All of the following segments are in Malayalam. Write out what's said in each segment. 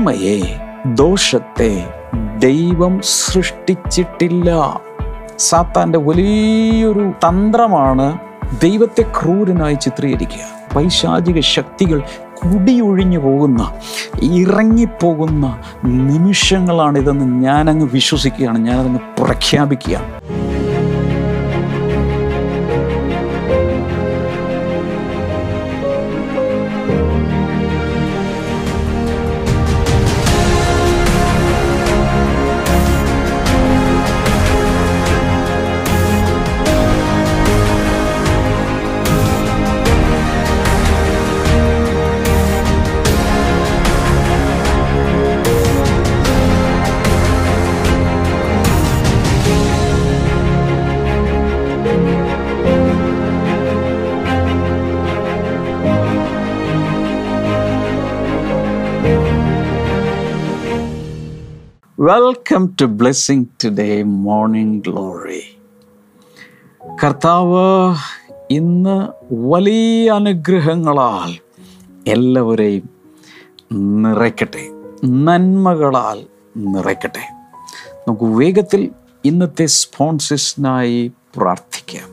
തിന്മയെ ദോഷത്തെ ദൈവം സൃഷ്ടിച്ചിട്ടില്ല. സാത്താന്റെ വലിയൊരു തന്ത്രമാണ് ദൈവത്തെ ക്രൂരനായി ചിത്രീകരിക്കുക. പൈശാചിക ശക്തികൾ കുടിയൊഴിഞ്ഞു പോകുന്ന ഇറങ്ങിപ്പോകുന്ന നിമിഷങ്ങളാണിതെന്ന് ഞാനങ്ങ് വിശ്വസിക്കുകയാണ്. ഞാനതങ്ങ് പ്രഖ്യാപിക്കുകയാണ്. Welcome to blessing today morning glory കർത്താവ് ഇന്ന് വലിയ അനുഗ്രഹങ്ങളാൽ എല്ലാവരെയും നിറയ്ക്കട്ടെ. നന്മകളാൽ നിറയ്ക്കട്ടെ. നമുക്ക് വേഗത്തിൽ ഇന്നത്തെ സ്പോൺസേഴ്സിനായി പ്രാർത്ഥിക്കാം.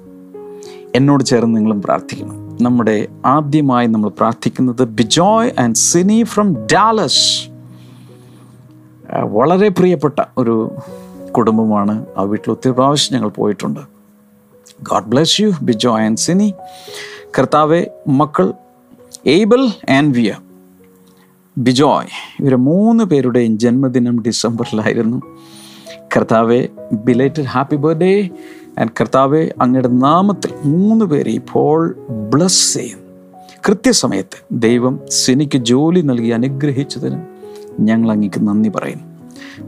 എന്നോട് ചേർന്ന് നിങ്ങളും പ്രാർത്ഥിക്കണം. നമ്മുടെ ആദ്യമായി നമ്മൾ പ്രാർത്ഥിക്കുന്നത് Bijoy and Sini from Dallas. വളരെ പ്രിയപ്പെട്ട ഒരു കുടുംബമാണ്. ആ വീട്ടിൽ ഒത്തിരി പ്രാവശ്യം ഞങ്ങൾ പോയിട്ടുണ്ട്. God bless you Bijo and Sini. കർത്താവെ മക്കൾ ഏബിൾ ആൻഡ് വിയ. ബിജോയ് ഇവരെ മൂന്ന് പേരുടെയും ജന്മദിനം ഡിസംബറിലായിരുന്നു. കർത്താവെ ബിലേറ്റഡ് ഹാപ്പി ബർത്ത്ഡേ ആൻഡ് കർത്താവെ അങ്ങയുടെ നാമത്തിൽ മൂന്ന് പേരെ ഇപ്പോൾ ബ്ലസ് ചെയ്യുന്നു. കൃത്യസമയത്ത് ദൈവം സിനിക്ക് ജോലി നൽകി അനുഗ്രഹിച്ചതിന് ഞങ്ങൾ അങ്ങേക്ക് നന്ദി പറയുന്നു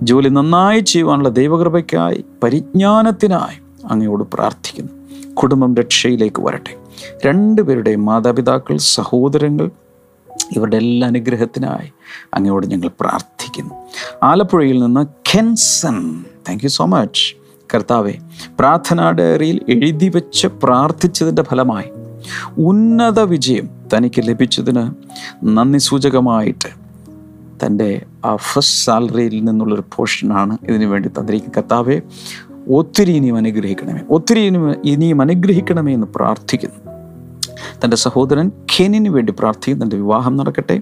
ജോലി നന്നായി ചെയ്യുവാനുള്ള ദൈവകൃപയ്ക്കായി പരിജ്ഞാനത്തിനായി അങ്ങയോട് പ്രാർത്ഥിക്കുന്നു. കുടുംബം രക്ഷയിലേക്ക് വരട്ടെ. രണ്ടുപേരുടെയും മാതാപിതാക്കൾ സഹോദരങ്ങൾ ഇവരുടെ എല്ലാ അനുഗ്രഹത്തിനായി അങ്ങയോട് ഞങ്ങൾ പ്രാർത്ഥിക്കുന്നു. ആലപ്പുഴയിൽ നിന്ന് Kenson thank you so much കർത്താവെ പ്രാർത്ഥനാ ഡയറിയിൽ എഴുതി വെച്ച് പ്രാർത്ഥിച്ചതിന്റെ ഫലമായി ഉന്നത വിജയം തനിക്ക് ലഭിച്ചതിന് നന്ദി സൂചകമായിട്ട് തന്റെ ആ ഫസ്റ്റ് സാലറിയിൽ നിന്നുള്ളൊരു പോർഷനാണ് ഇതിനു വേണ്ടി തന്നിരിക്കുന്നത്. കർത്താവെ ഒത്തിരി ഇനിയും അനുഗ്രഹിക്കണമേ. ഒത്തിരി ഇനിയും ഇനിയും അനുഗ്രഹിക്കണമേ എന്ന് പ്രാർത്ഥിക്കുന്നു. തന്റെ സഹോദരൻ കെനിന് വേണ്ടി പ്രാർത്ഥിക്കും തന്റെ വിവാഹം നടക്കട്ടെ.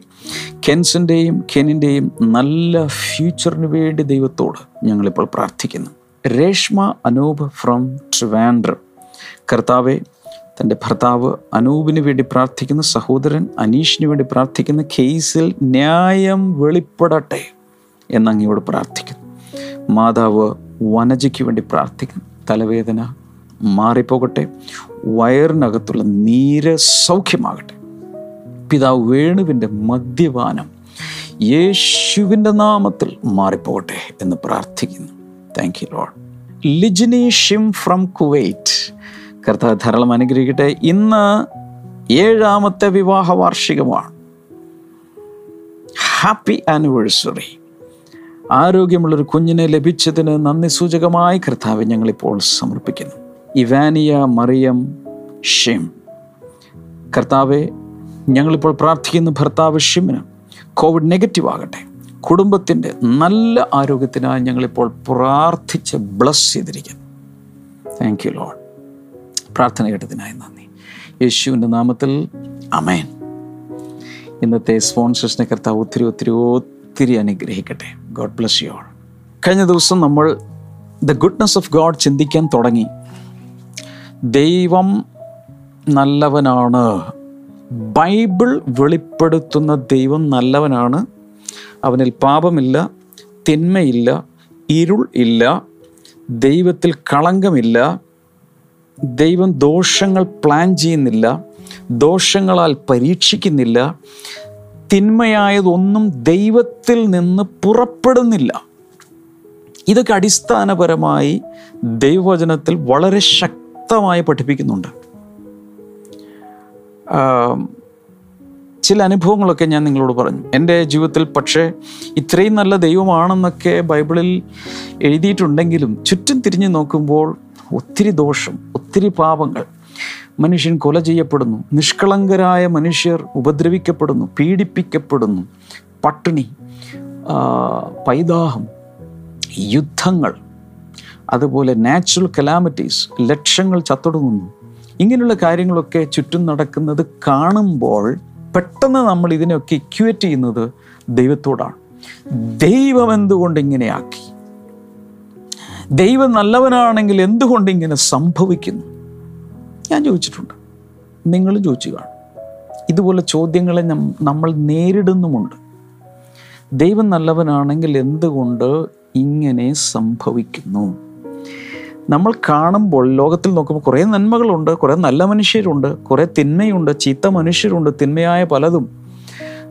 കെൻസിന്റെയും കെനിന്റെയും നല്ല ഫ്യൂച്ചറിന് വേണ്ടി ദൈവത്തോട് ഞങ്ങളിപ്പോൾ പ്രാർത്ഥിക്കുന്നു. രേഷ്മ അനൂപ് ഫ്രം ട്രിവാൻഡ്രം കർത്താവെ തന്റെ ഭർത്താവ് അനൂപിന് വേണ്ടി പ്രാർത്ഥിക്കുന്ന സഹോദരൻ അനീഷിന് വേണ്ടി പ്രാർത്ഥിക്കുന്ന കേസിൽ ന്യായം വെളിപ്പെടട്ടെ എന്നങ്ങയോട് പ്രാർത്ഥിക്കുന്നു. മാതാവ് വനജയ്ക്ക് വേണ്ടി പ്രാർത്ഥിക്കുന്നു. തലവേദന മാറിപ്പോകട്ടെ. വയറിനകത്തുള്ള നീര സൗഖ്യമാകട്ടെ. പിതാവ് വേണുവിന്റെ മദ്യപാനം യേശുവിന്റെ നാമത്തിൽ മാറിപ്പോകട്ടെ എന്ന് പ്രാർത്ഥിക്കുന്നു. Thank you load Lijini ഷിം from Kuwait കർത്താവ് ധാരാളം അനുഗ്രഹിക്കട്ടെ. ഇന്ന് ഏഴാമത്തെ വിവാഹ വാർഷികമാണ്. ഹാപ്പി ആനിവേഴ്സറി ആരോഗ്യമുള്ളൊരു കുഞ്ഞിനെ ലഭിച്ചതിന് നന്ദി സൂചകമായി കർത്താവ് ഞങ്ങളിപ്പോൾ സമർപ്പിക്കുന്നു. ഇവാനിയ മറിയം ഷിം. കർത്താവെ ഞങ്ങളിപ്പോൾ പ്രാർത്ഥിക്കുന്നു ഭർത്താവ് ഷിമിന് കോവിഡ് നെഗറ്റീവ് ആകട്ടെ. കുടുംബത്തിന്റെ നല്ല ആരോഗ്യത്തിനായി ഞങ്ങളിപ്പോൾ പ്രാർത്ഥിച്ച് ബ്ലസ് ചെയ്തിരിക്കുന്നു. താങ്ക് യു ലോഡ് പ്രാർത്ഥന കേട്ടതിനായി നന്ദി. യേശുവിന്റെ നാമത്തിൽ അമേൻ ഇന്നത്തെ സ്പോൺസേഴ്സിനെ കർത്താവ് ഒത്തിരി ഒത്തിരി ഒത്തിരി അനുഗ്രഹിക്കട്ടെ. God bless you all. കഴിഞ്ഞ ദിവസം നമ്മൾ ദ ഗുഡ്നെസ് ഓഫ് ഗോഡ് ചിന്തിക്കാൻ തുടങ്ങി. ദൈവം നല്ലവനാണ്. ബൈബിൾ വെളിപ്പെടുത്തുന്ന ദൈവം നല്ലവനാണ്. അവനിൽ പാപമില്ല തിന്മയില്ല ഇരുൾ ഇല്ല ദൈവത്തിൽ കളങ്കമില്ല ദൈവം ദോഷങ്ങൾ പ്ലാൻ ചെയ്യുന്നില്ല ദോഷങ്ങളാൽ പരീക്ഷിക്കുന്നില്ല തിന്മയായതൊന്നും ദൈവത്തിൽ നിന്ന് പുറപ്പെടുന്നില്ല. ഇതൊക്കെ അടിസ്ഥാനപരമായി ദൈവവചനത്തിൽ വളരെ ശക്തമായി പഠിപ്പിക്കുന്നുണ്ട്. ചില അനുഭവങ്ങളൊക്കെ ഞാൻ നിങ്ങളോട് പറഞ്ഞു. എന്റെ ജീവിതത്തിൽ പക്ഷേ ഇത്രയും നല്ല ദൈവമാണെന്നൊക്കെ ബൈബിളിൽ എഴുതിയിട്ടുണ്ടെങ്കിലും ചുറ്റും തിരിഞ്ഞു നോക്കുമ്പോൾ ഒത്തിരി ദോഷം ഒത്തിരി പാപങ്ങൾ. മനുഷ്യൻ കൊല ചെയ്യപ്പെടുന്നു. നിഷ്കളങ്കരായ മനുഷ്യർ ഉപദ്രവിക്കപ്പെടുന്നു പീഡിപ്പിക്കപ്പെടുന്നു. പട്ടിണി പൈതാഹം യുദ്ധങ്ങൾ അതുപോലെ നാച്ചുറൽ കലാമിറ്റീസ് ലക്ഷങ്ങൾ ചത്തൊടുങ്ങുന്നു. ഇങ്ങനെയുള്ള കാര്യങ്ങളൊക്കെ ചുറ്റും നടക്കുന്നത് കാണുമ്പോൾ പെട്ടെന്ന് നമ്മൾ ഇതിനെയൊക്കെ ഇക്വേറ്റ് ചെയ്യുന്നത് ദൈവത്തോടാണ്. ദൈവം എന്തുകൊണ്ട് ഇങ്ങനെയാക്കി ദൈവം നല്ലവനാണെങ്കിൽ എന്തുകൊണ്ട് ഇങ്ങനെ സംഭവിക്കുന്നു? ഞാൻ ചോദിച്ചിട്ടുണ്ട്. നിങ്ങൾ ചോദിച്ചു കാണും. ഇതുപോലെ ചോദ്യങ്ങളെ നമ്മൾ നേരിടുന്നുമുണ്ട്. ദൈവം നല്ലവനാണെങ്കിൽ എന്തുകൊണ്ട് ഇങ്ങനെ സംഭവിക്കുന്നു? നമ്മൾ കാണുമ്പോൾ ലോകത്തിൽ നോക്കുമ്പോൾ കുറേ നന്മകളുണ്ട് കുറേ നല്ല മനുഷ്യരുണ്ട് കുറേ തിന്മയുണ്ട് ചീത്ത മനുഷ്യരുണ്ട് തിന്മയായ പലതും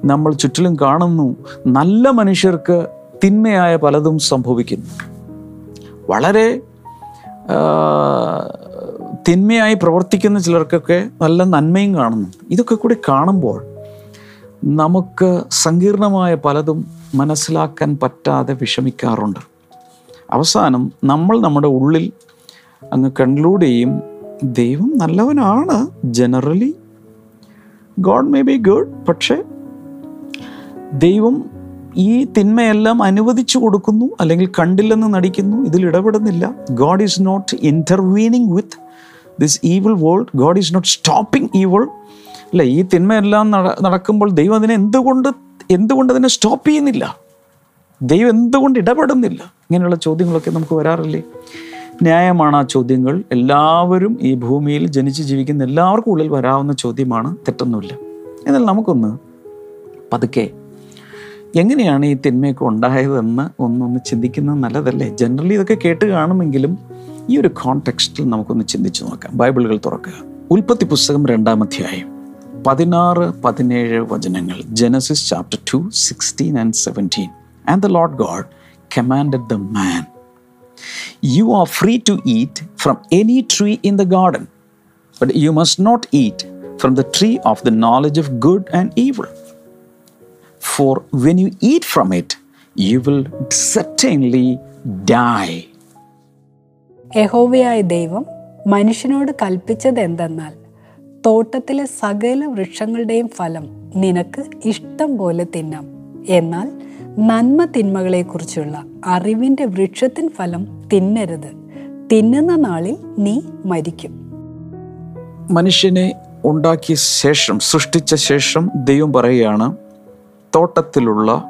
നമ്മൾ ചുറ്റിലും കാണുന്നു. നല്ല മനുഷ്യർക്ക് തിന്മയായ പലതും സംഭവിക്കുന്നു. വളരെ തിന്മയായി പ്രവർത്തിക്കുന്ന ചിലർക്കൊക്കെ നല്ല നന്മയും കാണുന്നു. ഇതൊക്കെ കൂടി കാണുമ്പോൾ നമുക്ക് സങ്കീർണമായ പലതും മനസ്സിലാക്കാൻ പറ്റാതെ വിഷമിക്കാറുണ്ട്. അവസാനം നമ്മൾ നമ്മുടെ ഉള്ളിൽ അങ്ങ് കൺക്ലൂഡ് ചെയ്യും ദൈവം നല്ലവനാണ്. Generally God may be good പക്ഷേ ദൈവം ഈ തിന്മയെല്ലാം അനുവദിച്ചു കൊടുക്കുന്നു അല്ലെങ്കിൽ കണ്ടില്ലെന്ന് നടിക്കുന്നു ഇതിൽ ഇടപെടുന്നില്ല. God is not intervening with this evil world God is not stopping evil അല്ല ഈ തിന്മയെല്ലാം നട- നടക്കുമ്പോൾ ദൈവം അതിനെ എന്തുകൊണ്ട് എന്തുകൊണ്ട് അതിനെ സ്റ്റോപ്പ് ചെയ്യുന്നില്ല? ദൈവം എന്തുകൊണ്ട് ഇടപെടുന്നില്ല? ഇങ്ങനെയുള്ള ചോദ്യങ്ങളൊക്കെ നമുക്ക് വരാറില്ലേ? ന്യായമാണ് ആ ചോദ്യങ്ങൾ. എല്ലാവരും ഈ ഭൂമിയിൽ ജനിച്ച് ജീവിക്കുന്ന എല്ലാവർക്കും ഉള്ളിൽ വരാവുന്ന ചോദ്യമാണ് തെറ്റൊന്നുമില്ല. എന്നാൽ നമുക്കൊന്ന് പതുക്കെ എങ്ങനെയാണ് ഈ തിന്മയൊക്കെ ഉണ്ടായതെന്ന് ഒന്നൊന്ന് ചിന്തിക്കുന്നത് നല്ലതല്ലേ? ജനറലി ഇതൊക്കെ കേട്ട് കാണുമെങ്കിലും ഈ ഒരു കോണ്ടെക്സ്റ്റിൽ നമുക്കൊന്ന് ചിന്തിച്ചു നോക്കാം. ബൈബിളുകൾ തുറക്കുക. ഉൽപ്പത്തി പുസ്തകം രണ്ടാം അധ്യായം. പതിനാറ് പതിനേഴ് വചനങ്ങൾ. Genesis chapter two sixteen and seventeen and the Lord God commanded the man you are free to eat from any tree in the garden but you must not eat from the tree of the knowledge of good and evil. For when you eat from it, you will certainly die. യഹോവയായ ദൈവം മനുഷ്യനോട് കൽപ്പിച്ചത് എന്തെന്നാൽ തോട്ടത്തിലെ സകല വൃക്ഷങ്ങളുടെയും ഫലം നിനക്ക് ഇഷ്ടം പോലെ തിന്നാം. എന്നാൽ നന്മ തിന്മകളെക്കുറിച്ചുള്ള അറിവിന്റെ വൃക്ഷത്തിൻ ഫലം തിന്നരുത്. തിന്നുന്ന നാളിൽ നീ മരിക്കും. മനുഷ്യനെ ഉണ്ടാക്കിയ ശേഷം സൃഷ്ടിച്ച ശേഷം ദൈവം പറയുകയാണ് തോട്ടത്തിലുള്ള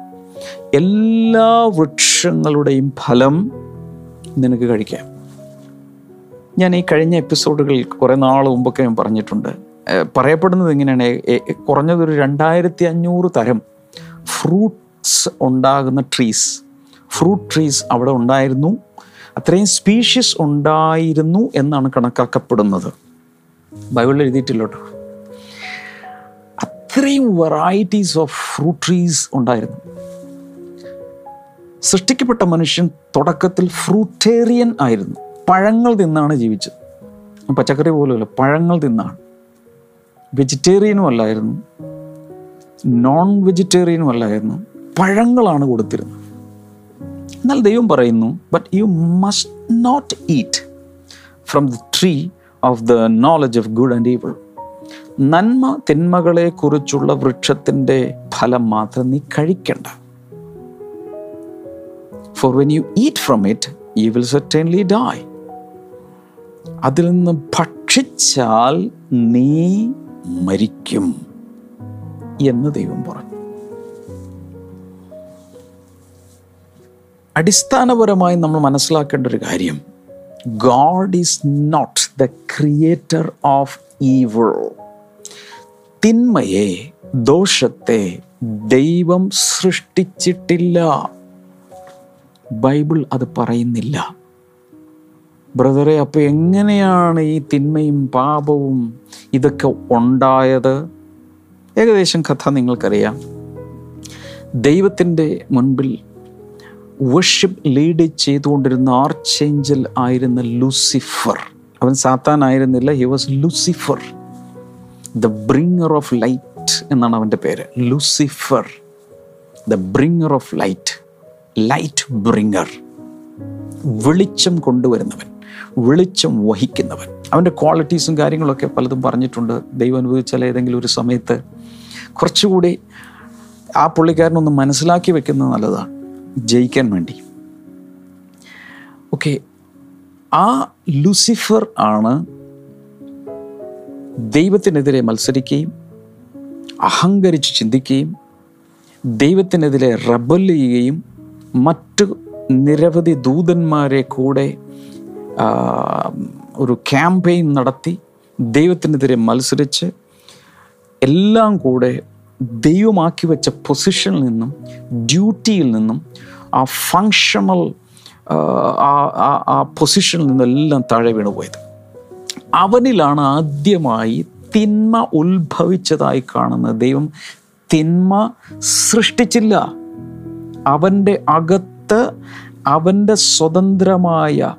എല്ലാ വൃക്ഷങ്ങളുടെയും ഫലം നിനക്ക് കഴിക്കാം. ഞാൻ ഈ കഴിഞ്ഞ എപ്പിസോഡുകളിൽ കുറേ നാൾ മുമ്പൊക്കെ ഞാൻ പറഞ്ഞിട്ടുണ്ട്. പറയപ്പെടുന്നത് എങ്ങനെയാണ് കുറഞ്ഞതൊരു രണ്ടായിരത്തി അഞ്ഞൂറ് തരം ഫ്രൂട്ട്സ് ഉണ്ടാകുന്ന ട്രീസ്. ഫ്രൂട്ട് ട്രീസ് അവിടെ ഉണ്ടായിരുന്നു. അത്രയും സ്പീഷ്യസ് ഉണ്ടായിരുന്നു എന്നാണ് കണക്കാക്കപ്പെടുന്നത്. ബൈബിളിൽ എഴുതിയിട്ടില്ല അത്രയും വെറൈറ്റീസ് ഓഫ് ഫ്രൂട്ട് ട്രീസ് ഉണ്ടായിരുന്നു. സൃഷ്ടിക്കപ്പെട്ട മനുഷ്യൻ തുടക്കത്തിൽ ഫ്രൂട്ടേറിയൻ ആയിരുന്നു. പഴങ്ങൾ തിന്നാണ് ജീവിച്ചത്. പച്ചക്കറി പോലുമല്ല പഴങ്ങൾ തിന്നാണ്. വെജിറ്റേറിയനും അല്ലായിരുന്നു. നോൺ വെജിറ്റേറിയനും അല്ലായിരുന്നു. പഴങ്ങളാണ് കൊടുത്തിരുന്നത്. എന്നാൽ ദൈവം പറയുന്നു but you must not eat from the tree of the knowledge of good and evil നന്മ തിന്മകളെ കുറിച്ചുള്ള വൃക്ഷത്തിന്റെ ഫലം മാത്രം നീ കഴിക്കണ്ട. For when you eat from it you will certainly die അതിൽ നിന്ന് ഭക്ഷിച്ചാൽ നീ മരിക്കും എന്ന് ദൈവം പറഞ്ഞു. അടിസ്ഥാനപരമായി നമ്മൾ മനസ്സിലാക്കേണ്ട ഒരു കാര്യം God is not the creator of evil തിന്മയെ ദോഷത്തെ ദൈവം സൃഷ്ടിച്ചിട്ടില്ല. ബൈബിൾ അത് പറയുന്നില്ല. ബ്രദറെ അപ്പോൾ എങ്ങനെയാണ് ഈ തിന്മയും പാപവും ഇതൊക്കെ ഉണ്ടായത്? ഏകദേശം കഥ നിങ്ങൾക്കറിയാം. ദൈവത്തിന്റെ മുൻപിൽ വർഷിപ്പ് ലീഡ് ചെയ്തുകൊണ്ടിരുന്ന ആർച്ചേഞ്ചൽ ആയിരുന്ന ലൂസിഫർ അവൻ സാത്താൻ ആയിരുന്നില്ല he was Lucifer the bringer of light എന്നാണ് അവന്റെ പേര്. Lucifer the bringer of light light bringer വെളിച്ചം കൊണ്ടുവരുന്നവൻ വെളിച്ചം വഹിക്കുന്നവൻ. അവന്റെ ക്വാളിറ്റീസും കാര്യങ്ങളൊക്കെ പലതും പറഞ്ഞിട്ടുണ്ട്. ദൈവം അനുഭവിച്ചാൽ ഏതെങ്കിലും ഒരു സമയത്ത് കുറച്ചുകൂടി ആ പുള്ളിക്കാരനൊന്ന് മനസ്സിലാക്കി വെക്കുന്നത് നല്ലതാണ്. ജയിക്കാൻ വേണ്ടി. ഓക്കെ ആ ലൂസിഫർ ആണ് ദൈവത്തിനെതിരെ മത്സരിക്കുകയും അഹങ്കരിച്ച് ചിന്തിക്കുകയും ദൈവത്തിനെതിരെ റബൽ ചെയ്യുകയും മറ്റു നിരവധി ദൂതന്മാരെ കൂടെ ഒരു ക്യാമ്പയിൻ നടത്തി ദൈവത്തിനെതിരെ മത്സരിച്ച് എല്ലാം കൂടെ ദൈവമാക്കി വെച്ച പൊസിഷനിൽ നിന്നും ഡ്യൂട്ടിയിൽ നിന്നും ആ ഫങ്ഷണൽ ആ പൊസിഷനിൽ നിന്നെല്ലാം താഴെ വീണു പോയത് അവനിലാണ് ആദ്യമായി തിന്മ ഉത്ഭവിച്ചതായി കാണുന്നത്. ദൈവം തിന്മ സൃഷ്ടിച്ചില്ല. അവന്റെ അകത്ത് അവന്റെ സ്വതന്ത്രമായ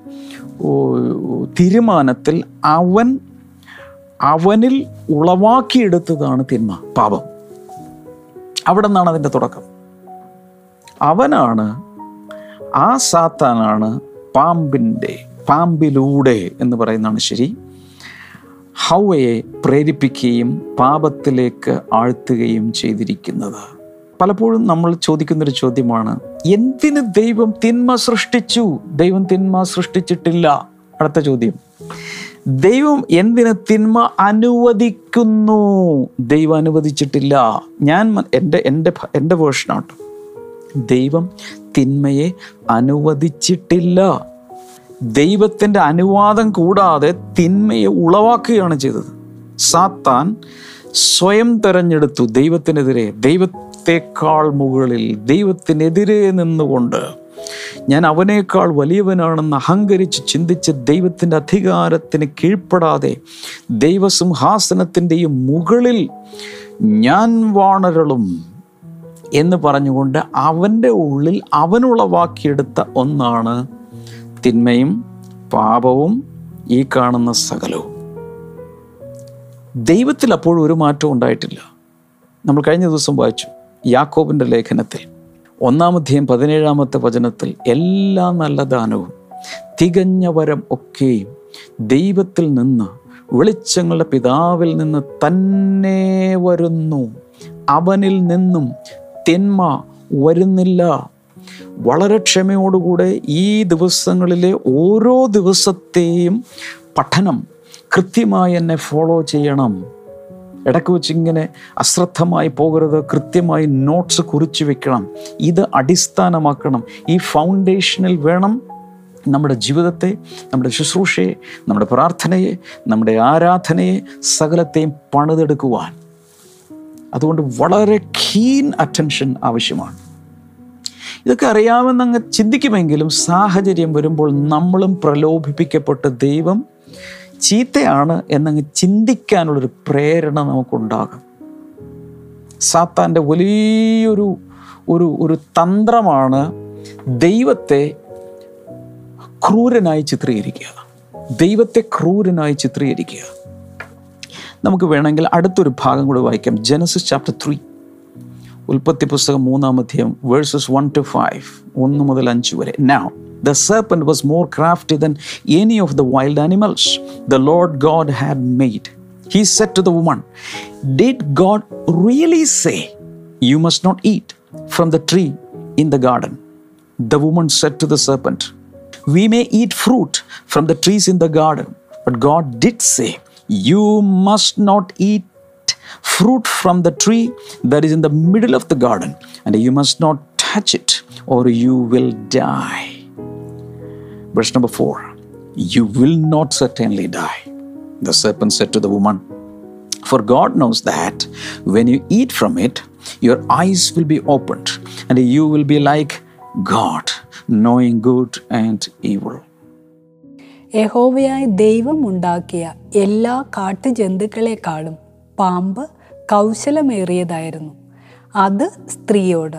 തീരുമാനത്തിൽ അവൻ അവനിൽ ഉളവാക്കിയെടുത്തതാണ് തിന്മ പാപം. അവിടെ നിന്നാണ് അതിന്റെ തുടക്കം. അവനാണ് ആ സാത്താനാണ് പാമ്പിന്റെ പാമ്പിലൂടെ എന്ന് പറയുന്നതാണ് ശരി. ഹൗവയെ പ്രേരിപ്പിക്കുകയും പാപത്തിലേക്ക് ആഴ്ത്തുകയും ചെയ്തിരിക്കുന്നത്. പലപ്പോഴും നമ്മൾ ചോദിക്കുന്നൊരു ചോദ്യമാണ് എന്തിന് ദൈവം തിന്മ സൃഷ്ടിച്ചു? ദൈവം തിന്മ സൃഷ്ടിച്ചിട്ടില്ല. അടുത്ത ചോദ്യം ദൈവം എന്തിന് തിന്മ അനുവദിക്കുന്നു? ദൈവം അനുവദിച്ചിട്ടില്ല. ഞാൻ എന്റെ എന്റെ എന്റെ വേർഷനാട്ടോ ദൈവം തിന്മയെ അനുവദിച്ചിട്ടില്ല. ദൈവത്തിന്റെ അനുവാദം കൂടാതെ തിന്മയെ ഉളവാക്കുകയാണ് ചെയ്തത്. സാത്താൻ സ്വയം തെരഞ്ഞെടുത്തു ദൈവത്തിനെതിരെ ദൈവത്തെക്കാൾ മുകളിൽ ദൈവത്തിനെതിരെ നിന്നുകൊണ്ട് ഞാൻ അവനേക്കാൾ വലിയവനാണെന്ന് അഹങ്കരിച്ച് ചിന്തിച്ച് ദൈവത്തിന്റെ അധികാരത്തിന് കീഴ്പ്പെടാതെ ദൈവസിംഹാസനത്തിന്റെയും മുകളിൽ ഞാൻ വാണരളും എന്ന് പറഞ്ഞുകൊണ്ട് അവന്റെ ഉള്ളിൽ അവനുളവാക്കിയെടുത്ത ഒന്നാണ് തിന്മയും പാപവും ഈ കാണുന്ന സകലവും. ദൈവത്തിൽ അപ്പോഴും ഒരു മാറ്റവും ഉണ്ടായിട്ടില്ല. നമ്മൾ കഴിഞ്ഞ ദിവസം വായിച്ചു യാക്കോബിന്റെ ലേഖനത്തിൽ ഒന്നാമധ്യം പതിനേഴാമത്തെ വചനത്തിൽ എല്ലാ നല്ല ദാനവും തികഞ്ഞ വരം ഒക്കെയും ദൈവത്തിൽ നിന്ന് വെളിച്ചങ്ങളുടെ പിതാവിൽ നിന്ന് തന്നെ വരുന്നു. അവനിൽ നിന്നും തിന്മ വരുന്നില്ല. വളരെ ക്ഷമയോടുകൂടെ ഈ ദിവസങ്ങളിലെ ഓരോ ദിവസത്തെയും പഠനം കൃത്യമായി എന്നെ ഫോളോ ചെയ്യണം. ഇടയ്ക്ക് വെച്ച് ഇങ്ങനെ അശ്രദ്ധമായി പോകരുത് കൃത്യമായി നോട്ട്സ് കുറിച്ച് വെക്കണം. ഇത് അടിസ്ഥാനമാക്കണം. ഈ ഫൗണ്ടേഷനിൽ വേണം നമ്മുടെ ജീവിതത്തെ നമ്മുടെ ശുശ്രൂഷയെ നമ്മുടെ പ്രാർത്ഥനയെ നമ്മുടെ ആരാധനയെ സകലത്തെയും പണിതെടുക്കുവാൻ. അതുകൊണ്ട് വളരെ കീൻ അറ്റൻഷൻ ആവശ്യമാണ്. ഇതൊക്കെ അറിയാമെന്ന് അങ്ങ് ചിന്തിക്കുമെങ്കിലും സാഹചര്യം വരുമ്പോൾ നമ്മളും പ്രലോഭിപ്പിക്കപ്പെട്ട ദൈവം ചീത്തയാണ് എന്നങ്ങ് ചിന്തിക്കാനുള്ളൊരു പ്രേരണ നമുക്കുണ്ടാകും. സാത്താന്റെ വലിയൊരു ഒരു ഒരു തന്ത്രമാണ് ദൈവത്തെ ക്രൂരനായി ചിത്രീകരിക്കുക. ദൈവത്തെ ക്രൂരനായി ചിത്രീകരിക്കുക. നമുക്ക് വേണമെങ്കിൽ അടുത്തൊരു ഭാഗം കൂടെ വായിക്കാം. ജനസിസ് ചാപ്റ്റർ ത്രീ ഉൽപ്പത്തി പുസ്തകം മൂന്നാം അധ്യായം വേഴ്സസ് വൺ ടു ഫൈവ് ഒന്ന് മുതൽ അഞ്ച് വരെ now the serpent was more crafty than any of the wild animals the Lord God had made. He said to the woman, Did God really say, You must not eat from the tree in the garden? The woman said to the serpent, We may eat fruit from the trees in the garden, but God did say, You must not eat fruit from the tree that is in the middle of the garden, and you must not touch it, or you will die. Verse number four You will not certainly die. The serpent said to the woman, For God knows that when you eat from it, your eyes will be opened, and you will be like God, knowing good and evil. യഹോവയായ ദൈവം ഉണ്ടാക്കിയ എല്ലാ കാട്ടുജന്തുക്കളെക്കാളും പാമ്പ് കൗശലമേറിയതായിരുന്നു. അത് സ്ത്രീയോട്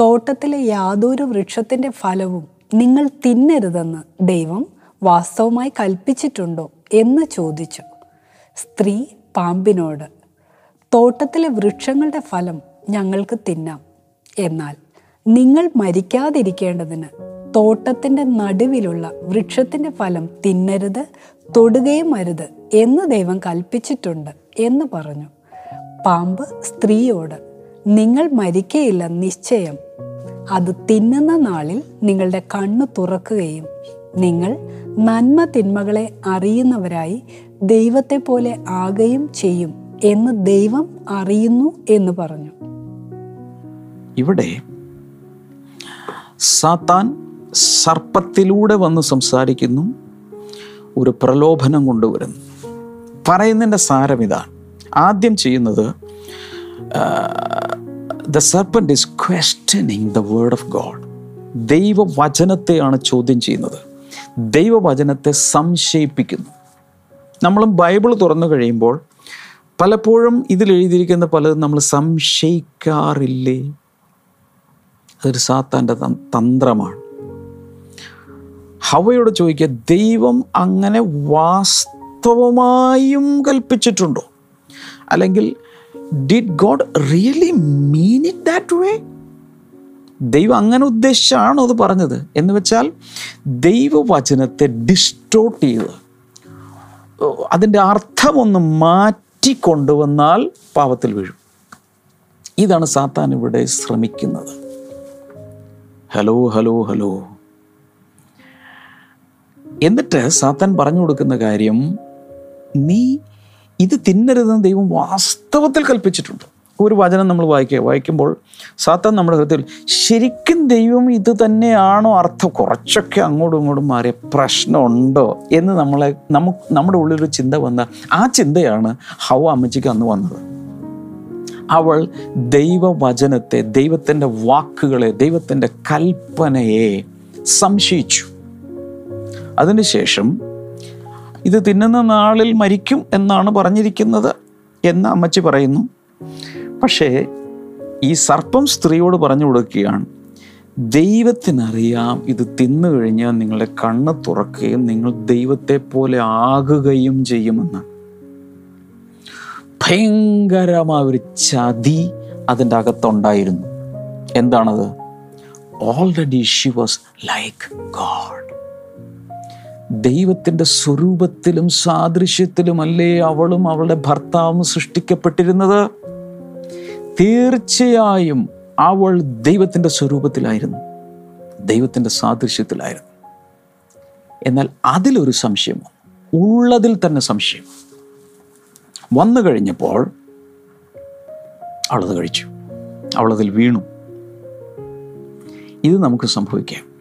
തോട്ടത്തിലെ യാതൊരു വൃക്ഷത്തിന്റെ ഫലവും നിങ്ങൾ തിന്നരുതെന്ന് ദൈവം വാസ്തവമായി കൽപ്പിച്ചിട്ടുണ്ടോ? എന്ന് ചോദിച്ചു. സ്ത്രീ പാമ്പിനോട് തോട്ടത്തിലെ വൃക്ഷങ്ങളുടെ ഫലം ഞങ്ങൾക്ക് തിന്നാം. എന്നാൽ നിങ്ങൾ മരിക്കാതിരിക്കേണ്ടതിന് തോട്ടത്തിന്റെ നടുവിലുള്ള വൃക്ഷത്തിന്റെ ഫലം തിന്നരുത് തൊടുകയും അരുത് എന്ന് ദൈവം കൽപ്പിച്ചിട്ടുണ്ട്. എന്ന് പറഞ്ഞു. പാമ്പ് സ്ത്രീയോട് നിങ്ങൾ മരിക്കയില്ല നിശ്ചയം. അത് തിന്നുന്ന നാളിൽ നിങ്ങളുടെ കണ്ണ് തുറക്കുകയും നിങ്ങൾ നന്മ തിന്മകളെ അറിയുന്നവരായി ദൈവത്തെ പോലെ ആകുകയും ചെയ്യും എന്ന് ദൈവം അറിയുന്നു എന്ന് പറഞ്ഞു. ഇവിടെ സാത്താൻ സർപ്പത്തിലൂടെ വന്ന് സംസാരിക്കുന്നു ഒരു പ്രലോഭനം കൊണ്ടുവരുന്നു. പറയുന്നതിന്റെ സാരം ഇതാണ്. ആദ്യം ചെയ്യുന്നത് the serpent is questioning the word of God ദൈവവചനത്തെയാണ് ചോദ്യം ചെയ്യുന്നത്. ദൈവവചനത്തെ സംശയിപ്പിക്കുന്നു. നമ്മളും ബൈബിൾ തുറന്നു കഴിയുമ്പോൾ പലപ്പോഴും ഇതിൽ എഴുതിയിരിക്കുന്ന പലതും നമ്മൾ സംശയിക്കാറില്ലേ? അതൊരു സാത്താന്റെ തന്ത്രമാണ്. ഹവയോട് ചോദിക്കുക ദൈവം അങ്ങനെ വാസ്തവമായും കൽപ്പിച്ചിട്ടുണ്ടോ? അല്ലെങ്കിൽ did God really mean it that way ദൈവം അങ്ങനെ ഉദ്ദേശിച്ചാണോ അത് പറഞ്ഞത്? എന്ന് വെച്ചാൽ ദൈവവചനത്തെ ഡിസ്റ്റോട്ട് ചെയ്ത് അതിന്റെ അർത്ഥമൊന്ന് മാറ്റി കൊണ്ടുവന്നാൽ പാപത്തിൽ വീഴും. ഇതാണ് സാത്താൻ ഇവിടെ ശ്രമിക്കുന്നത്. Hello hello hello. എന്നിട്ട് സാത്താൻ പറഞ്ഞു കൊടുക്കുന്ന കാര്യം നീ ഇത് തിന്നരുതെന്ന് ദൈവം വാസ്തവത്തിൽ കൽപ്പിച്ചിട്ടുണ്ട്. ഒരു വചനം നമ്മൾ വായിക്കുക വായിക്കുമ്പോൾ സാത്താൻ നമ്മുടെ ഹൃദയത്തിൽ ശരിക്കും ദൈവം ഇത് തന്നെയാണോ അർത്ഥം? കുറച്ചൊക്കെ അങ്ങോട്ടും ഇങ്ങോട്ടും മാറിയ പ്രശ്നമുണ്ടോ എന്ന് നമ്മളെ നമുക്ക് നമ്മുടെ ഉള്ളിലൊരു ചിന്ത വന്ന ആ ചിന്തയാണ് ഹൗ അമ്മച്ചിക്ക് അന്ന് വന്നത്. അവൾ ദൈവവചനത്തെ ദൈവത്തിന്റെ വാക്കുകളെ ദൈവത്തിന്റെ കൽപ്പനയെ സംശയിച്ചു. അതിനുശേഷം ഇത് തിന്നുന്ന നാളിൽ മരിക്കും എന്നാണ് പറഞ്ഞിരിക്കുന്നത് എന്ന് അമ്മച്ചി പറയുന്നു. പക്ഷേ ഈ സർപ്പം സ്ത്രീയോട് പറഞ്ഞു കൊടുക്കുകയാണ് ദൈവത്തിനറിയാം ഇത് തിന്നു കഴിഞ്ഞാൽ നിങ്ങളുടെ കണ്ണ് തുറക്കുകയും നിങ്ങൾ ദൈവത്തെ പോലെ ആകുകയും ചെയ്യുമെന്ന്. ഭയങ്കരമായ ഒരു ചതി അതിന്റെ അകത്തുണ്ടായിരുന്നു. എന്താണത്? Already she was like God ദൈവത്തിന്റെ സ്വരൂപത്തിലും സാദൃശ്യത്തിലും അല്ലേ അവളും അവളുടെ ഭർത്താവും സൃഷ്ടിക്കപ്പെട്ടിരുന്നത്? തീർച്ചയായും അവൾ ദൈവത്തിന്റെ സ്വരൂപത്തിലായിരുന്നു. ദൈവത്തിന്റെ സാദൃശ്യത്തിലായിരുന്നു. എന്നാൽ അതിലൊരു സംശയം ഉള്ളതിൽ തന്നെ സംശയം. വന്നു കഴിഞ്ഞപ്പോൾ അവളത് കഴിച്ചു. അവളതിൽ വീണു. ഇത് നമുക്ക് സംഭവിക്കാം.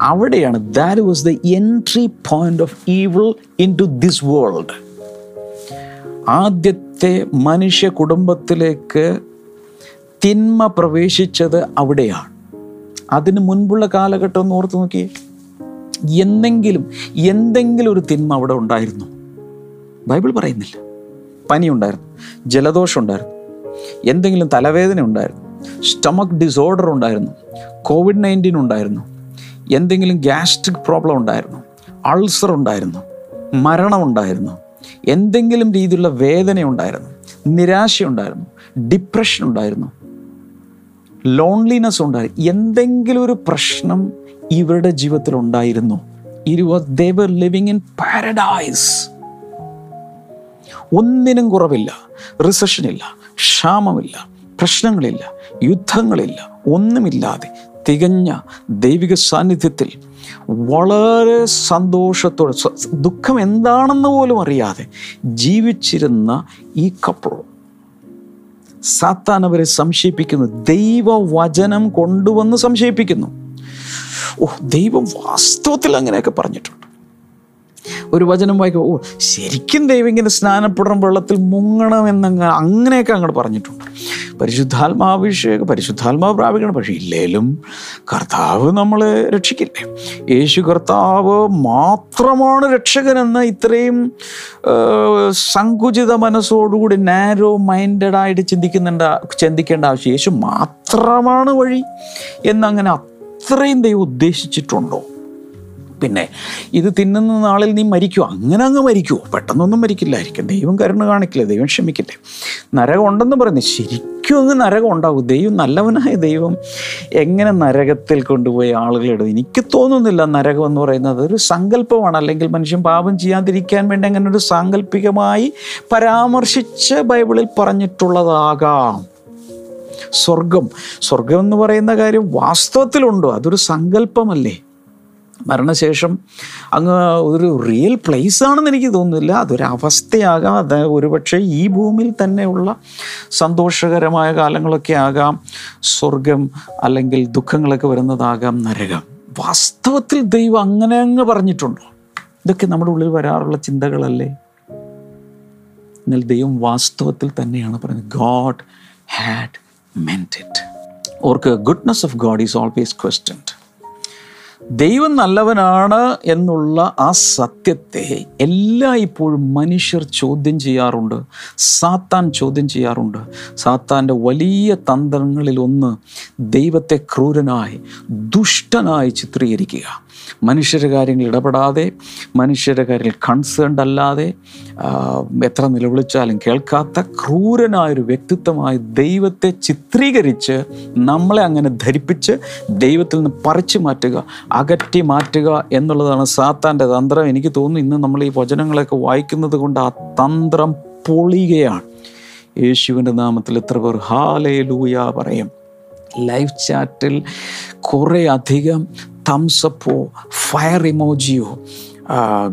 അവിടെയാണ് that was the entry point of evil into this world ആദ്യത്തെ മനുഷ്യ കുടുംബത്തിലേക്ക് തിന്മ പ്രവേശിച്ചത് അവിടെയാണ്. അതിന് മുൻപുള്ള കാലഘട്ടം ഒന്ന് ഓർത്ത് നോക്കിയേ. എന്തെങ്കിലും എന്തെങ്കിലും ഒരു തിന്മ അവിടെ ഉണ്ടായിരുന്നു. ബൈബിൾ പറയുന്നില്ല. പനി ഉണ്ടായിരുന്നു ജലദോഷം ഉണ്ടായിരുന്നു എന്തെങ്കിലും തലവേദന ഉണ്ടായിരുന്നു സ്റ്റമക്ക് ഡിസോർഡർ ഉണ്ടായിരുന്നു കോവിഡ് നയന്റീൻ ഉണ്ടായിരുന്നു എന്തെങ്കിലും ഗ്യാസ്ട്രിക് പ്രോബ്ലം ഉണ്ടായിരുന്നു അൾസർ ഉണ്ടായിരുന്നു മരണം ഉണ്ടായിരുന്നു എന്തെങ്കിലും രീതിയിലുള്ള വേദന ഉണ്ടായിരുന്നു നിരാശയുണ്ടായിരുന്നു ഡിപ്രഷൻ ഉണ്ടായിരുന്നു ലോൺലിനെസ് ഉണ്ടായിരുന്നു എന്തെങ്കിലും ഒരു പ്രശ്നം ഇവരുടെ ജീവിതത്തിൽ ഉണ്ടായിരുന്നു. ഇരുവർ ദേവർ ലിവിങ് ഇൻ പാരഡൈസ് ഒന്നിനും കുറവില്ല റിസഷനില്ല ക്ഷാമമില്ല പ്രശ്നങ്ങളില്ല യുദ്ധങ്ങളില്ല ഒന്നുമില്ലാതെ തികഞ്ഞ ദൈവിക സാന്നിധ്യത്തിൽ വളരെ സന്തോഷത്തോടെ ദുഃഖം എന്താണെന്ന് പോലും അറിയാതെ ജീവിച്ചിരുന്ന ഈ കപ്പിൾ സാത്താൻ അവരെ സംശയിപ്പിക്കുന്നു. ദൈവവചനം കൊണ്ടുവന്ന് സംശയിപ്പിക്കുന്നു. ഓ ദൈവം വാസ്തവത്തിൽ അങ്ങനെയൊക്കെ പറഞ്ഞിട്ടുണ്ട്. ഒരു വചനം വായിക്കും ഓ ശരിക്കും ദൈവം ഇങ്ങനെ സ്നാനപ്പെടണം വെള്ളത്തിൽ മുങ്ങണം എന്നങ്ങ് അങ്ങനെയൊക്കെ അങ്ങോട്ട് പറഞ്ഞിട്ടുണ്ട്. പരിശുദ്ധാത്മാഭിഷേകം പരിശുദ്ധാത്മാവ് പ്രാപിക്കണം. പക്ഷേ ഇല്ലേലും കർത്താവ് നമ്മളെ രക്ഷിക്കില്ലേ യേശു കർത്താവ് മാത്രമാണ് രക്ഷകനെന്ന് ഇത്രയും സങ്കുചിത മനസ്സോടുകൂടി നാരോ മൈൻഡഡ് ആയിട്ട് ചിന്തിക്കുന്നുണ്ട് ചിന്തിക്കേണ്ട ആവശ്യം. യേശു മാത്രമാണ് വഴി എന്നങ്ങനെ അത്രയും ദൈവം ഉദ്ദേശിച്ചിട്ടുണ്ടോ? പിന്നെ ഇത് തിന്നുന്ന നാളിൽ നീ മരിക്കുമോ അങ്ങനെ അങ്ങ് മരിക്കുമോ പെട്ടെന്നൊന്നും മരിക്കില്ലായിരിക്കും. ദൈവം കരുണ കാണിക്കില്ല? ദൈവം ക്ഷമിക്കില്ലേ? നരകം ഉണ്ടെന്ന് പറയുന്നത് ശരിക്കും അങ്ങ് നരകം ഉണ്ടാവും. ദൈവം നല്ലവനായ ദൈവം എങ്ങനെ നരകത്തിൽ കൊണ്ടുപോയി ആളുകളിടും എനിക്ക് തോന്നുന്നില്ല നരകം എന്ന് പറയുന്നത് ഒരു സങ്കല്പമാണ്. അല്ലെങ്കിൽ മനുഷ്യൻ പാപം ചെയ്യാതിരിക്കാൻ വേണ്ടി അങ്ങനെ ഒരു സാങ്കല്പികമായി പരാമർശിച്ച് ബൈബിളിൽ പറഞ്ഞിട്ടുള്ളതാകാം. സ്വർഗം. സ്വർഗം എന്ന് പറയുന്ന കാര്യം വാസ്തവത്തിലുണ്ടോ. അതൊരു സങ്കല്പമല്ലേ? മരണശേഷം അങ്ങ് ഒരു റിയൽ പ്ലേസ് ആണെന്ന് എനിക്ക് തോന്നുന്നില്ല. അതൊരു അവസ്ഥയാകാം. അത് ഒരുപക്ഷെ ഈ ഭൂമിയിൽ തന്നെയുള്ള സന്തോഷകരമായ കാലങ്ങളൊക്കെ ആകാം. സ്വർഗം അല്ലെങ്കിൽ ദുഃഖങ്ങളൊക്കെ വരുന്നതാകാം. നരകം. വാസ്തവത്തിൽ ദൈവം അങ്ങനെ അങ്ങ് പറഞ്ഞിട്ടുണ്ടോ? ഇതൊക്കെ നമ്മുടെ ഉള്ളിൽ വരാറുള്ള ചിന്തകളല്ലേ? എന്നാൽ ദൈവം വാസ്തവത്തിൽ തന്നെയാണ് പറയുന്നത് ഗോഡ് ഹാഡ് മെന്റ് ഇറ്റ് ഓർക്ക് goodness of God is always questioned ദൈവം നല്ലവനാണ് എന്നുള്ള ആ സത്യത്തെ എല്ലായ്പ്പോഴും മനുഷ്യർ ചോദ്യം ചെയ്യാറുണ്ട് സാത്താൻ ചോദ്യം ചെയ്യാറുണ്ട്. സാത്താന്റെ വലിയ തന്ത്രങ്ങളിൽ ഒന്ന് ദൈവത്തെ ക്രൂരനായി ദുഷ്ടനായി ചിത്രീകരിക്കുക. മനുഷ്യരുടെ കാര്യങ്ങൾ ഇടപെടാതെ മനുഷ്യരുടെ കാര്യത്തിൽ കൺസേൺഡ് അല്ലാതെ എത്ര നിലവിളിച്ചാലും കേൾക്കാത്ത ക്രൂരനായൊരു വ്യക്തിത്വമായി ദൈവത്തെ ചിത്രീകരിച്ച് നമ്മളെ അങ്ങനെ ധരിപ്പിച്ച് ദൈവത്തിൽ നിന്ന് പറിച്ചു മാറ്റുക അകറ്റി മാറ്റുക എന്നുള്ളതാണ് സാത്താന്റെ തന്ത്രം. എനിക്ക് തോന്നുന്നു ഇന്ന് നമ്മൾ ഈ വചനങ്ങളൊക്കെ വായിക്കുന്നത് കൊണ്ട് ആ തന്ത്രം പൊളിയുകയാണ്. യേശുവിന്റെ നാമത്തിൽ എത്ര പേർ ഹാലേ ലൂയ പറയും. ലൈവ് ചാറ്റിൽ കുറേ അധികം തംസപ്പോ ഫയർ ഇമോജിയോ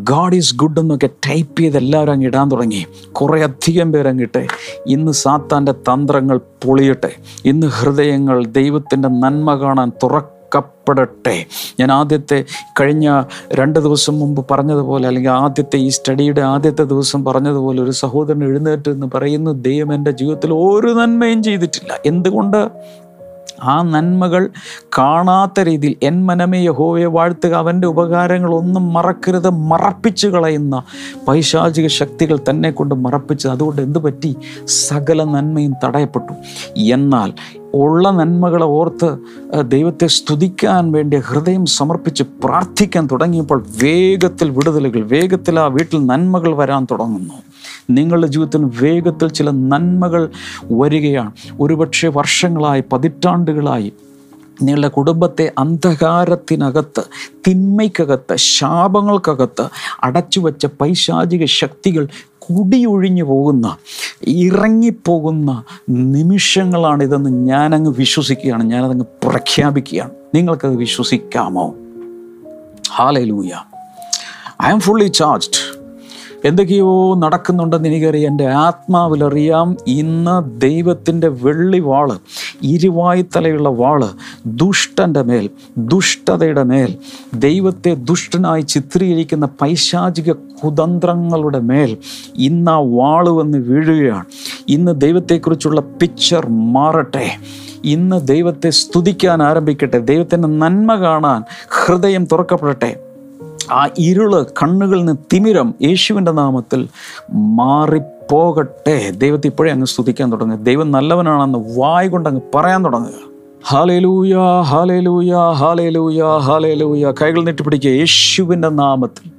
ഗാഡ് ഈസ് ഗുഡ് എന്നൊക്കെ ടൈപ്പ് ചെയ്ത് എല്ലാവരും അങ്ങ് ഇടാൻ തുടങ്ങി. കുറേ അധികം പേരങ്ങിട്ടെ ഇന്ന് സാത്താന്റെ തന്ത്രങ്ങൾ പൊളിയട്ടെ. ഇന്ന് ഹൃദയങ്ങൾ ദൈവത്തിന്റെ നന്മ കാണാൻ തുറക്കപ്പെടട്ടെ ഞാൻ ആദ്യത്തെ കഴിഞ്ഞ രണ്ട് ദിവസം മുമ്പ് പറഞ്ഞതുപോലെ അല്ലെങ്കിൽ ആദ്യത്തെ ഈ സ്റ്റഡിയുടെ ആദ്യത്തെ ദിവസം പറഞ്ഞതുപോലെ ഒരു സഹോദരൻ എഴുന്നേറ്റ് എന്ന് പറയുന്നു ദൈവം എന്റെ ജീവിതത്തിൽ ഒരു നന്മയും ചെയ്തിട്ടില്ല. എന്തുകൊണ്ട്? ആ നന്മകൾ കാണാത്ത രീതിയിൽ എൻ മനമേ യഹോവയെ വാഴ്ത്തുക അവന്റെ ഉപകാരങ്ങളൊന്നും മറക്കരുത് മറപ്പിച്ചു കളയുന്ന പൈശാചിക ശക്തികൾ തന്നെ കൊണ്ട് മറപ്പിച്ചത്. അതുകൊണ്ട് എന്ത് പറ്റി? സകല നന്മയും തടയപ്പെട്ടു. എന്നാൽ ഉള്ള നന്മകളെ ഓർത്ത് ദൈവത്തെ സ്തുതിക്കാൻ വേണ്ടി ഹൃദയം സമർപ്പിച്ച് പ്രാർത്ഥിക്കാൻ തുടങ്ങിയപ്പോൾ വേഗത്തിൽ വിടുതലുകൾ വേഗത്തിൽ ആ വീട്ടിൽ നന്മകൾ വരാൻ തുടങ്ങുന്നു. നിങ്ങളുടെ ജീവിതത്തിൽ വേഗത്തിൽ ചില നന്മകൾ വരികയാണ്. ഒരുപക്ഷെ വർഷങ്ങളായി പതിറ്റാണ്ടുകളായി നിങ്ങളുടെ കുടുംബത്തെ അന്ധകാരത്തിനകത്ത് തിന്മയ്ക്കകത്ത് ശാപങ്ങൾക്കകത്ത് അടച്ചുവെച്ച പൈശാചിക ശക്തികൾ കുടിയൊഴിഞ്ഞു പോകുന്ന ഇറങ്ങിപ്പോകുന്ന നിമിഷങ്ങളാണിതെന്ന് ഞാനങ്ങ് വിശ്വസിക്കുകയാണ്. ഞാനതങ്ങ് പ്രഖ്യാപിക്കുകയാണ്. നിങ്ങൾക്കത് വിശ്വസിക്കാമോ? ഹാലൂയ ഐ എം ഫുള്ളി ചാർജ്ഡ് എന്തൊക്കെയോ നടക്കുന്നുണ്ടെന്ന് എനിക്കറിയാം. എന്റെ ആത്മാവിലറിയാം. ഇന്ന് ദൈവത്തിന്റെ വെള്ളി വാൾ ഇരുവായ്ത്തലയുള്ള വാൾ ദുഷ്ടന്റെ മേൽ ദുഷ്ടതയുടെ മേൽ ദൈവത്തെ ദുഷ്ടനായി ചിത്രീകരിക്കുന്ന പൈശാചിക കുതന്ത്രങ്ങളുടെ മേൽ ഇന്ന് ആ വാൾ വന്ന് വീഴുകയാണ്. ഇന്ന് ദൈവത്തെക്കുറിച്ചുള്ള പിക്ചർ മാറട്ടെ. ഇന്ന് ദൈവത്തെ സ്തുതിക്കാൻ ആരംഭിക്കട്ടെ. ദൈവത്തിന്റെ നന്മ കാണാൻ ഹൃദയം തുറക്കപ്പെടട്ടെ. ആ ഇരുൾ കണ്ണുകളിൽ നിന്ന് തിമിരം യേശുവിന്റെ നാമത്തിൽ മാറിപ്പോകട്ടെ. ദൈവത്തെ ഇപ്പോഴേ അങ്ങ് സ്തുതിക്കാൻ തുടങ്ങുക ദൈവം നല്ലവനാണെന്ന് വായ കൊണ്ട് അങ്ങ് പറയാൻ തുടങ്ങുക. ഹാലേലൂയ ഹാലേലൂയ ഹാലേലൂയ ഹാലേലൂയ കൈകൾ നീട്ടിപ്പിടിക്കുക യേശുവിന്റെ നാമത്തിൽ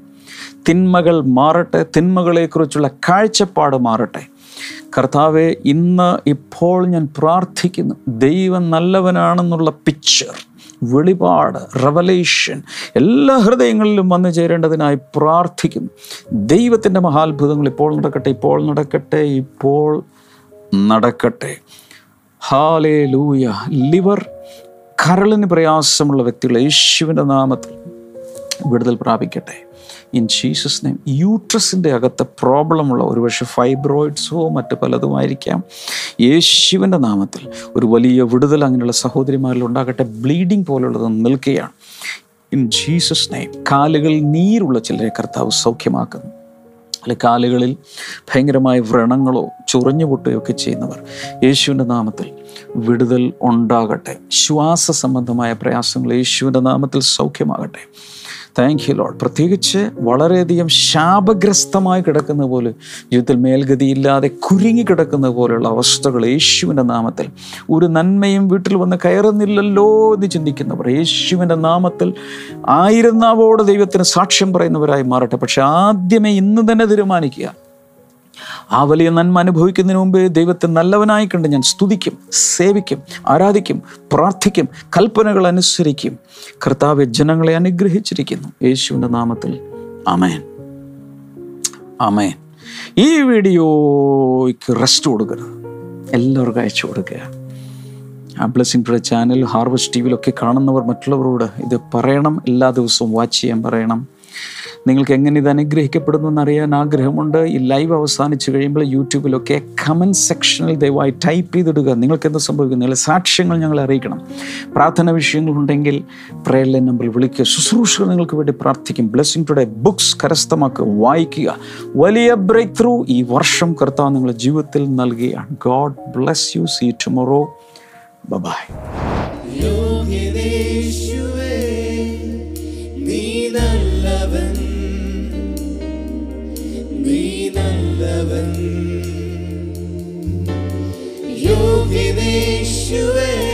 തിന്മകൾ മാറട്ടെ. തിന്മകളെക്കുറിച്ചുള്ള കാഴ്ചപ്പാട് മാറട്ടെ. കർത്താവെ ഇന്ന് ഇപ്പോൾ ഞാൻ പ്രാർത്ഥിക്കുന്നു. ദൈവം നല്ലവനാണെന്നുള്ള പിക്ചർ വെളിപാട് റവലേഷൻ എല്ലാ ഹൃദയങ്ങളിലും വന്നു ചേരേണ്ടതിനായി പ്രാർത്ഥിക്കും ദൈവത്തിന്റെ മഹാത്ഭുതങ്ങൾ ഇപ്പോൾ നടക്കട്ടെ ഇപ്പോൾ നടക്കട്ടെ ഇപ്പോൾ നടക്കട്ടെ. ഹാലേ ലൂയ ലിവർ കരളിന് പ്രയാസമുള്ള വ്യക്തികൾ യേശുവിന്റെ നാമത്തിൽ വിടുതൽ പ്രാപിക്കട്ടെ. In Jesus name. യൂട്രസിന്റെ അകത്ത് പ്രോബ്ലമുള്ള ഒരുപക്ഷെ ഫൈബ്രോയിഡ്സോ മറ്റ് പലതുമായിരിക്കാം. യേശുവിന്റെ നാമത്തിൽ ഒരു വലിയ വിടുതൽ അങ്ങനെയുള്ള സഹോദരിമാരിൽ ഉണ്ടാകട്ടെ ബ്ലീഡിങ് പോലുള്ളത് നിൽക്കുകയാണ്. In Jesus name. കാലുകൾ നീരുള്ള ചിലരെ കർത്താവ് സൗഖ്യമാക്കുന്നു. അല്ലെ കാലുകളിൽ ഭയങ്കരമായ വ്രണങ്ങളോ ചൊറിഞ്ഞു പൊട്ടുകയൊക്കെ ചെയ്യുന്നവർ യേശുവിന്റെ നാമത്തിൽ വിടുതൽ ഉണ്ടാകട്ടെ. ശ്വാസ സംബന്ധമായ പ്രയാസങ്ങൾ യേശുവിന്റെ നാമത്തിൽ സൗഖ്യമാകട്ടെ. താങ്ക് യു ലോഡ് പ്രത്യേകിച്ച് വളരെയധികം ശാപഗ്രസ്തമായി കിടക്കുന്ന പോലെ ജീവിതത്തിൽ മേൽഗതിയില്ലാതെ കുരുങ്ങി കിടക്കുന്ന പോലെയുള്ള അവസ്ഥകൾ യേശുവിന്റെ നാമത്തിൽ. ഒരു നന്മയും വീട്ടിൽ വന്ന് കയറുന്നില്ലല്ലോ എന്ന് ചിന്തിക്കുന്നവർ യേശുവിന്റെ നാമത്തിൽ ആയിരുന്നാവോടെ ദൈവത്തിന് സാക്ഷ്യം പറയുന്നവരായി മാറട്ടെ. പക്ഷെ ആദ്യമേ ഇന്ന് തന്നെ തീരുമാനിക്കുക. ആ വലിയ നന്മ അനുഭവിക്കുന്നതിന് മുമ്പേ ദൈവത്തെ നല്ലവനായി കണ്ട് ഞാൻ സ്തുതിക്കും സേവിക്കും ആരാധിക്കും പ്രാർത്ഥിക്കും കൽപ്പനകൾ അനുസരിക്കും. കർത്താവ് ജനങ്ങളെ അനുഗ്രഹിച്ചിരിക്കുന്നു. യേശുവിന്റെ നാമത്തിൽ. അമയൻ അമയൻ ഈ വീഡിയോയ്ക്ക് റെസ്റ്റ് കൊടുക്കരുത് എല്ലാവർക്കും അയച്ചു കൊടുക്കുക. ആ ബ്ലസ്സിംഗ് ചാനൽ ഹാർവസ്റ്റ് ടി വിയിലൊക്കെ കാണുന്നവർ മറ്റുള്ളവരോട് ഇത് പറയണം. എല്ലാ ദിവസവും വാച്ച് ചെയ്യാൻ പറയണം. നിങ്ങൾക്ക് എങ്ങനെ ഇത് അനുഗ്രഹിക്കപ്പെടുന്നു എന്നറിയാൻ ആഗ്രഹമുണ്ട്. ഈ ലൈവ് അവസാനിച്ചു കഴിയുമ്പോൾ യൂട്യൂബിലൊക്കെ കമന്റ് സെക്ഷനിൽ ദയവായി ടൈപ്പ് ചെയ്തിടുക. നിങ്ങൾക്ക് എന്ത് സംഭവിക്കും നിങ്ങളുടെ സാക്ഷ്യങ്ങൾ ഞങ്ങൾ അറിയിക്കണം. പ്രാർത്ഥന വിഷയങ്ങളുണ്ടെങ്കിൽ പ്രേയർ നമ്പറിൽ വിളിക്കുക. ശുശ്രൂഷകൾ നിങ്ങൾക്ക് വേണ്ടി പ്രാർത്ഥിക്കും. ബ്ലെസ്സിംഗ് ടുഡേ ബുക്സ് കരസ്ഥമാക്കുക. വായിക്കുക. വലിയ ബ്രേക്ക് ത്രൂ ഈ വർഷം കർത്താവ് നിങ്ങളുടെ ജീവിതത്തിൽ നൽകുകയാണ്. God bless you see tomorrow bye bye யோகிதேஷுவே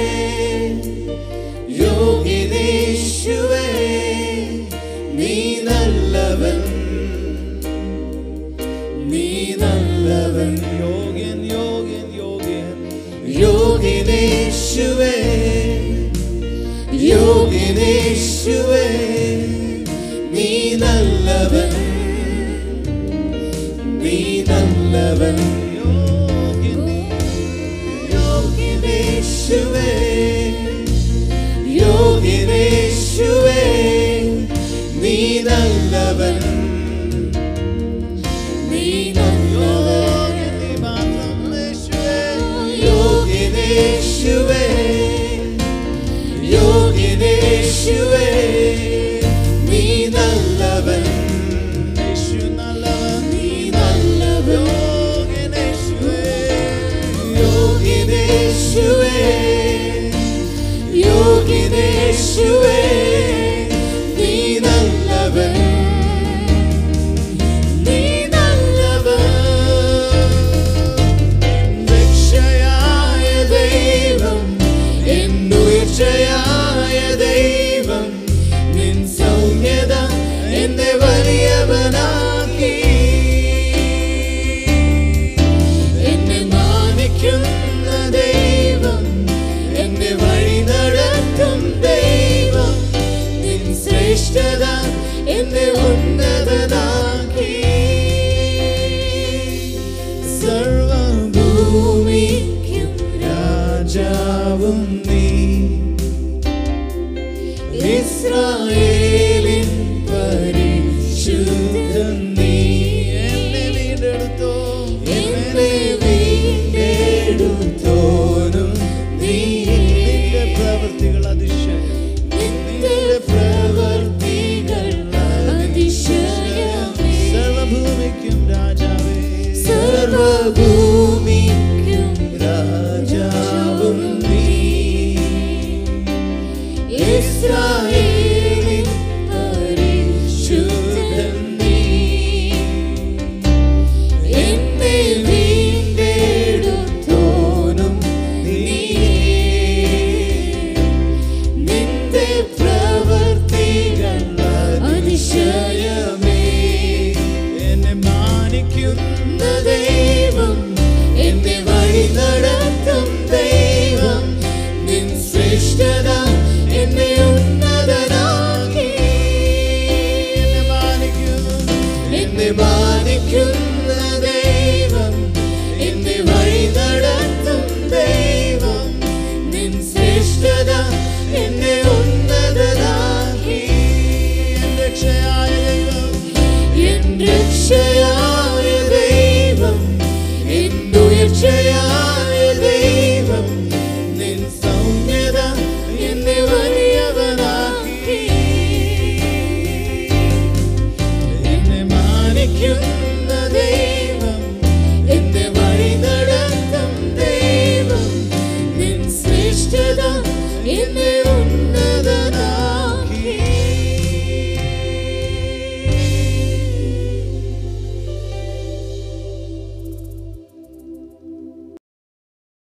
നീ എന്നെ വീണ്ടെടുത്തോ.